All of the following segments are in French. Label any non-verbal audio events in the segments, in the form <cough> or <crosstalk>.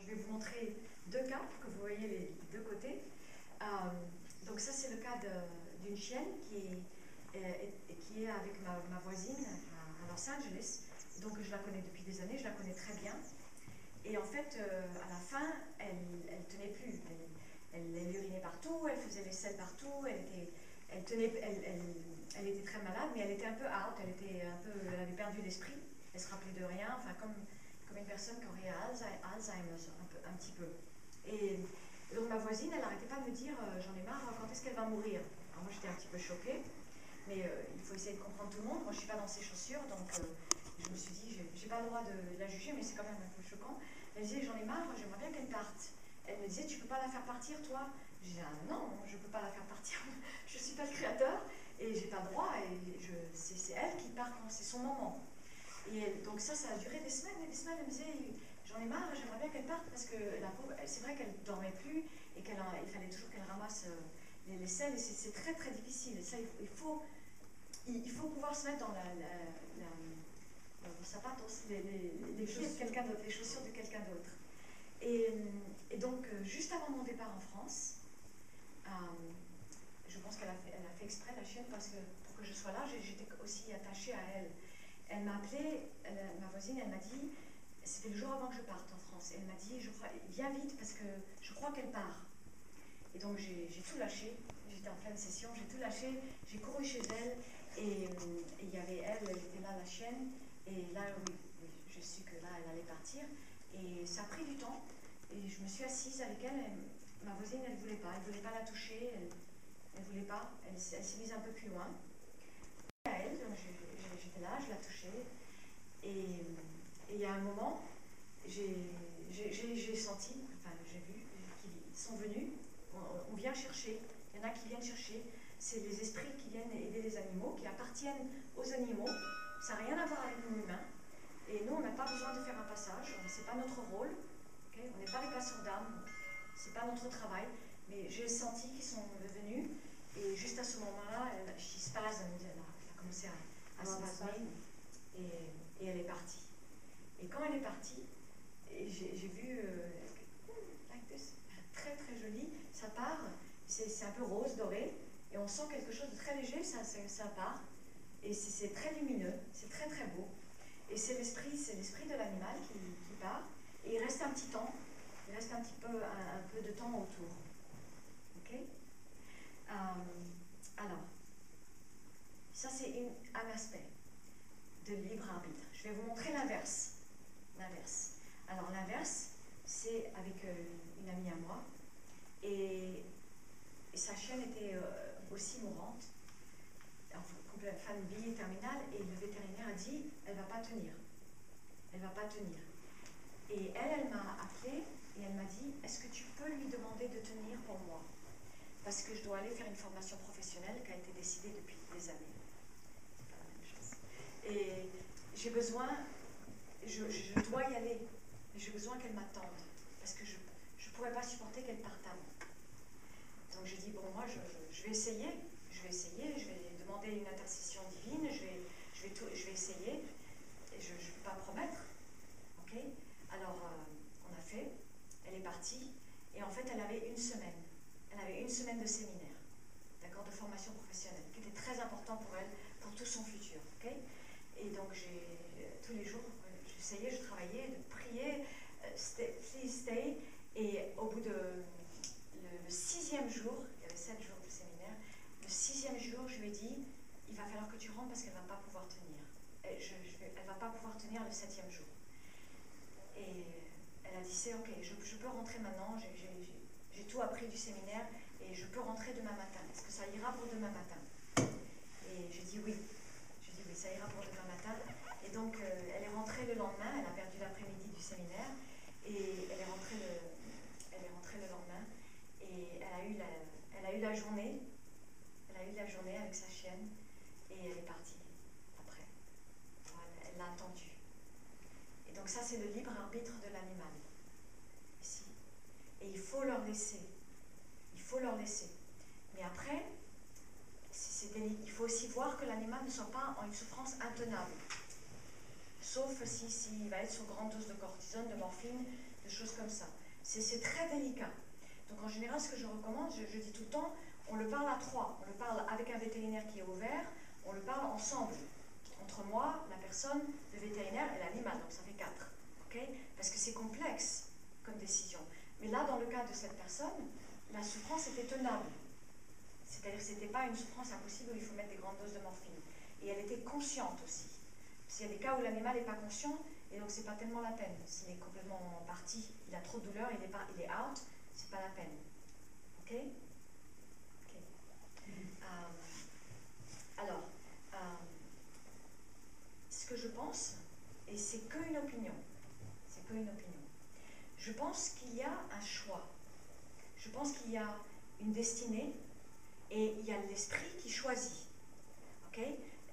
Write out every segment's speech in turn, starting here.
Je vais vous montrer deux cas pour que vous voyez les deux côtés. Euh, donc ça c'est le cas d'une chienne qui est, euh, avec ma, voisine à, Los Angeles. Donc je la connais depuis des années, je la connais très bien. Et en fait, euh, à la fin, elle ne tenait plus. Elle, urinait partout, elle faisait les selles partout, elle, était très malade, mais elle était un peu out, elle, était un peu, elle avait perdu l'esprit, elle se rappelait de rien, enfin comme, comme une personne qui aurait Alzheimer un, petit peu. Et donc ma voisine, elle n'arrêtait pas de me dire euh, j'en ai marre, quand est-ce qu'elle va mourir? Alors moi j'étais un petit peu choquée, mais euh, il faut essayer de comprendre tout le monde. Moi je ne suis pas dans ses chaussures, donc euh, je me suis dit j'ai pas le droit de, la juger, mais c'est quand même un peu choquant. Elle disait j'en ai marre, j'aimerais bien qu'elle parte. Elle me disait tu peux pas la faire partir toi? Je disais ah, non, je ne peux pas la faire partir, <laughs> je ne suis pas le créateur et j'ai pas le droit et c'est elle qui part quand c'est son moment. Et donc ça, ça a duré des semaines et des semaines. Elle me disait j'en ai marre, j'aimerais bien qu'elle parte parce que la pauvre, c'est vrai qu'elle dormait plus et qu'il fallait toujours qu'elle ramasse euh, les, les selles et c'est très très difficile. Et ça, il faut, il faut, pouvoir se mettre dans la, la, les, les, les, de quelqu'un d'autre, les chaussures de quelqu'un d'autre. Et, et, donc, euh, juste avant mon départ en France, euh, je pense qu'elle a, a fait exprès la chienne parce que pour que je sois là, j'étais aussi attachée à elle. Elle m'a appelé, ma voisine, elle m'a dit c'était le jour avant que je parte en France. Elle m'a dit, je viens vite parce que je crois qu'elle part. Et donc j'ai tout lâché. J'étais en pleine session, j'ai tout lâché. J'ai couru chez elle et il y avait elle, elle était là, la chienne. Et là, oui, je suis que là, elle allait partir. Et ça a pris du temps. Et je me suis assise avec elle. ma voisine, elle ne voulait pas. Elle ne voulait pas la toucher. Elle ne voulait pas. Elle, elle s'est mise un peu plus loin. À elle, j'étais là, je la touchais. Et il y a un moment, j'ai senti, enfin j'ai vu qu'ils sont venus, on, vient chercher, il y en a qui viennent chercher, c'est les esprits qui viennent aider les animaux, qui appartiennent aux animaux, ça n'a rien à voir avec nous humains, et nous on n'a pas besoin de faire un passage, c'est pas notre rôle, on n'est pas les passeurs d'âme, c'est pas notre travail, mais j'ai senti qu'ils sont venus, et juste à ce moment-là, elle, elle, a commencé à, se passer, et, et elle est partie. Et quand elle est partie, j'ai vu euh, très très joli, ça part, c'est un peu rose, doré, et on sent quelque chose de très léger, ça, ça, part, et c'est très lumineux, c'est très très beau. Et c'est l'esprit, c'est l'esprit de l'animal qui, part, et il reste un petit temps, il reste un petit peu, un, peu de temps autour. Ok? Euh, Alors, ça c'est un aspect de libre arbitre. Je vais vous montrer l'inverse l'inverse. Alors l'inverse, c'est avec euh, une amie à moi, et, sa chienne était euh, aussi mourante, fin de vie terminale, et le vétérinaire a dit, elle va pas tenir. Elle va pas tenir. Et elle, elle m'a appelé et elle m'a dit, est-ce que tu peux lui demander de tenir pour moi? Parce que je dois aller faire une formation professionnelle qui a été décidée depuis des années. C'est pas la même chose. Et j'ai besoin je, dois y aller. J'ai besoin qu'elle m'attende. Parce que je ne pourrais pas supporter qu'elle parte avant. Donc j'ai dit, bon, moi, je, vais essayer. Je vais essayer. Je vais demander une intercession divine. Je vais, je vais, je vais essayer. Et je ne peux pas promettre. OK? Alors, euh, on a fait. Elle est partie. Et en fait, elle avait une semaine. Elle avait une semaine de séminaire. D'accord? De formation professionnelle. Qui était très important pour elle, pour tout son futur. OK? Et donc, j'ai tous les jours j'essayais, je travaillais, de prier, euh, please stay. Et au bout de le, sixième jour, il y avait sept jours de séminaire, le sixième jour, je lui ai dit, il va falloir que tu rentres parce qu'elle ne va pas pouvoir tenir. elle ne va pas pouvoir tenir le septième jour. Et elle a dit, c'est ok, je, peux rentrer maintenant, j'ai tout appris du séminaire et je peux rentrer demain matin. Est-ce que ça ira pour demain matin? Et j'ai dit oui. J'ai dit oui, ça ira pour demain matin. Et donc, euh, elle est rentrée le lendemain, elle a perdu l'après-midi du séminaire, et elle est rentrée le, elle est rentrée le lendemain, et elle a, eu la, elle a eu la journée, elle a eu la journée avec sa chienne, et elle est partie après. elle l'a attendu. Et donc ça, c'est le libre arbitre de l'animal. Et il faut leur laisser. Il faut leur laisser. Mais après, il faut aussi voir que l'animal ne soit pas en une souffrance intenable sauf si, si, il va être sous grande dose de cortisone, de morphine, de choses comme ça. C'est très délicat. Donc en général, ce que je recommande, je, je, dis tout le temps, on le parle à trois. On le parle avec un vétérinaire qui est ouvert, on le parle ensemble. Entre moi, la personne, le vétérinaire et l'animal. Donc ça fait quatre. Parce que c'est complexe comme décision. Mais là, dans le cas de cette personne, la souffrance était tenable. C'est-à-dire que ce n'était pas une souffrance impossible où il faut mettre des grandes doses de morphine. Et elle était consciente aussi. Qu'il y a des cas où l'animal n'est pas conscient, et donc c'est pas tellement la peine. S'il est complètement parti, il a trop de douleur, il est, pas, il est out, c'est pas la peine. Ok, euh, Alors, euh, ce que je pense, et c'est qu'une opinion, c'est qu'une opinion, je pense qu'il y a un choix. Je pense qu'il y a une destinée et il y a l'esprit qui choisit. Ok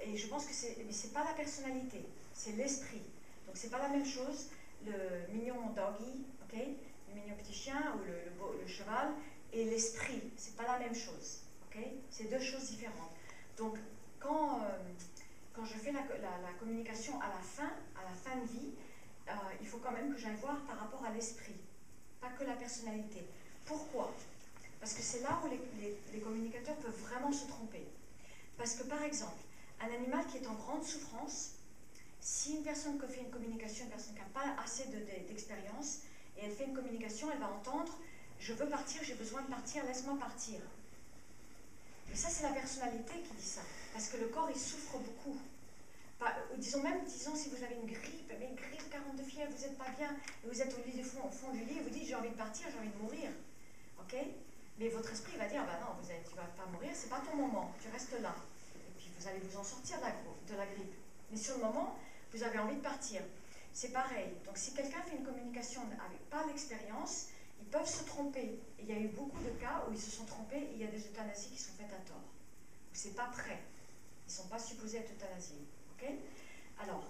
Et je pense que c'est, pas la personnalité, c'est l'esprit. Donc c'est pas la même chose le mignon doggy, ok Le mignon petit chien ou le, le, cheval et l'esprit, c'est pas la même chose. ok C'est deux choses différentes. Donc quand, euh, quand je fais la, la, communication à la fin, à la fin de vie, euh, il faut quand même que j'aille voir par rapport à l'esprit, pas que la personnalité. Pourquoi? Parce que c'est là où les, communicateurs peuvent vraiment se tromper. Parce que par exemple, un animal qui est en grande souffrance, si une personne fait une communication, une personne qui n'a pas assez d'expérience, et elle fait une communication, elle va entendre Je veux partir, j'ai besoin de partir, laisse-moi partir. Mais ça, c'est la personnalité qui dit ça. Parce que le corps, il souffre beaucoup. disons même, disons, si vous avez une grippe, mais une grippe, 42 fièvre, vous n'êtes pas bien, et vous êtes au, lit du fond, du lit, vous dites J'ai envie de partir, j'ai envie de mourir. Ok? Mais votre esprit va dire, bah non, vous tu ne vas pas mourir, c'est pas ton moment, tu restes là. Et vous allez vous en sortir de la, grippe. Mais sur le moment, vous avez envie de partir. C'est pareil. Donc si quelqu'un fait une communication avec pas l'expérience, ils peuvent se tromper. il y a eu beaucoup de cas où ils se sont trompés et il y a des euthanasies qui sont faites à tort. C'est pas prêt. Ils sont pas supposés être euthanasiés. ok? Alors,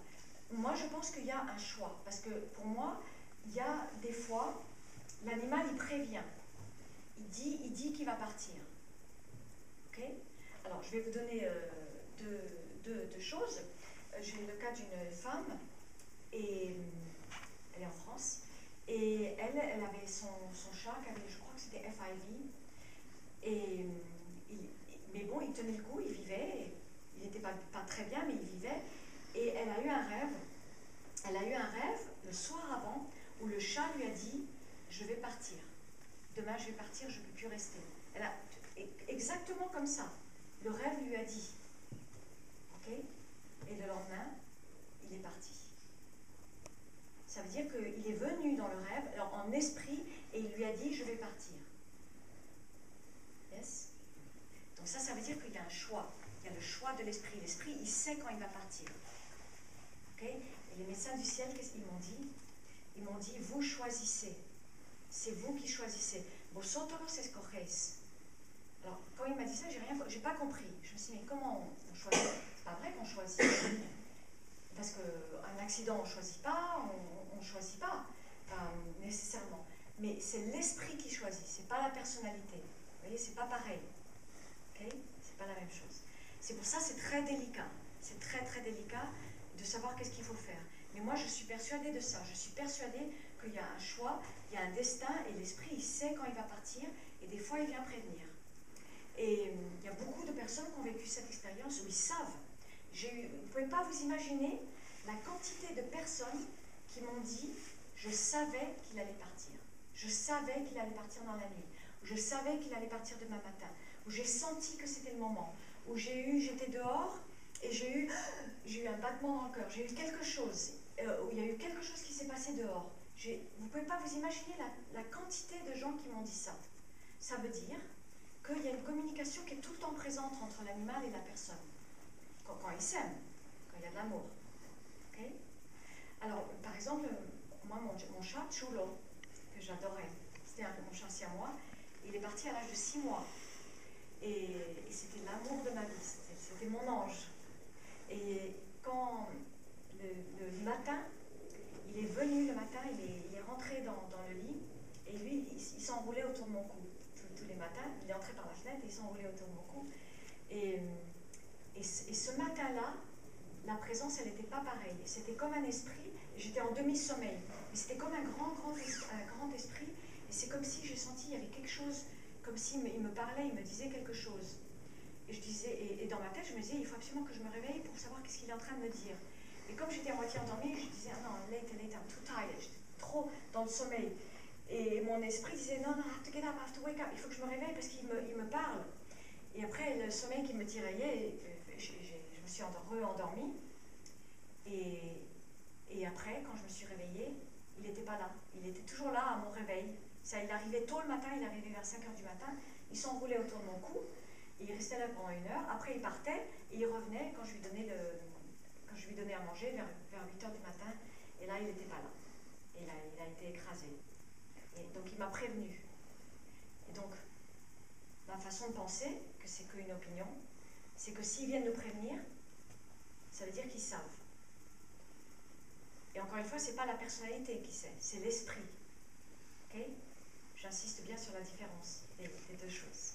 moi je pense qu'il y a un choix. Parce que pour moi, il y a des fois, l'animal il prévient il dit il dit qu'il va partir. Alors, je vais vous donner euh, deux, choses. Euh, j'ai le cas d'une femme, et euh, elle est en France, et elle, avait son, chat, qui avait, je crois que c'était FIV, et mais bon, il tenait le coup, il vivait, il n'était pas, pas très bien, mais il vivait, et elle a eu un rêve, elle a eu un rêve le soir avant, où le chat lui a dit, je vais partir demain je vais partir, je ne peux plus rester. Elle a, exactement comme ça. Le rêve lui a dit. Et le lendemain, il est parti. Ça veut dire qu'il est venu dans le rêve, alors en esprit, et il lui a dit Je vais partir. Yes Donc, ça, ça veut dire qu'il y a un choix. Il y a le choix de l'esprit. L'esprit, il sait quand il va partir. Ok? Et les médecins du ciel, qu'est-ce qu'ils m'ont dit? Ils m'ont dit Vous choisissez c'est vous qui choisissez. Vosotros escogéis. Alors, quand il m'a dit ça, j'ai rien, j'ai pas compris. Je me suis dit, mais comment on, choisit? C'est pas vrai qu'on choisit. Parce qu'un accident, on choisit pas, on ne choisit pas, nécessairement. Mais c'est l'esprit qui choisit, c'est pas la personnalité. Vous voyez, c'est pas pareil. Ok? C'est pas la même chose. C'est pour ça c'est très délicat. C'est très très délicat de savoir qu'est-ce qu'il faut faire. Mais moi, je suis persuadée de ça. Je suis persuadée qu'il y a un choix, il y a un destin, et l'esprit, il sait quand il va partir, et des fois, il vient prévenir. Et hum, il y a beaucoup de personnes qui ont vécu cette expérience où ils savent. vous ne pouvez pas vous imaginer la quantité de personnes qui m'ont dit je savais qu'il allait partir. Je savais qu'il allait partir dans la nuit. Je savais qu'il allait partir demain matin. Où j'ai senti que c'était le moment. Où j'ai eu, j'étais dehors et j'ai eu, <gasps> j'ai eu un battement dans le cœur. J'ai eu quelque chose. Euh, où il y a eu quelque chose qui s'est passé dehors. Vous ne pouvez pas vous imaginer la, quantité de gens qui m'ont dit ça. Ça veut dire qu'il y a une communication qui est tout le temps présente entre l'animal et la personne. Quand, ils s'aiment, quand il y a de l'amour. Alors, par exemple, moi, mon, chat, Chulo, que j'adorais, c'était mon chat moi, il est parti à l'âge de 6 mois. Et, c'était l'amour de ma vie, c'était mon ange. Et quand le matin, il est venu le matin, il est, rentré dans, le lit, et lui, il, s'enroulait autour de mon cou matins. Il est entré par la fenêtre et il s'enroulait autour de mon cou. Et, ce matin-là, la présence, elle n'était pas pareille. C'était comme un esprit. j'étais en demi-sommeil. Mais c'était comme un grand, grand, grand esprit. Et c'est comme si j'ai senti, il y avait quelque chose, comme s'il me, me parlait, il me disait quelque chose. Et je disais, et, dans ma tête, je me disais, il faut absolument que je me réveille pour savoir qu'est-ce qu'il est en train de me dire. Et comme j'étais à moitié endormie, je disais, ah non, late, late, I'm too tired. J'étais trop dans le sommeil. Et mon esprit disait, non, non, I have to get up, I have to wake up. Il faut que je me réveille parce qu'il me, parle. Et après, le sommeil qui me tiraillait, je, je me suis re-endormie. Et, après, quand je me suis réveillée, il n'était pas là. Il était toujours là à mon réveil. Ça, il arrivait tôt le matin, il arrivait vers 5 h du matin. Il s'enroulait autour de mon cou. Il restait là pendant une heure. Après, il partait et il revenait quand je lui donnais, le, quand je lui donnais à manger vers, vers 8 h du matin. Et là, il n'était pas là. Et là, il a été écrasé. Donc, il m'a prévenu. Et donc, ma façon de penser, que c'est qu'une opinion, c'est que s'ils viennent de prévenir, ça veut dire qu'ils savent. Et encore une fois, ce n'est pas la personnalité qui sait, c'est l'esprit. J'insiste bien sur la différence des deux choses.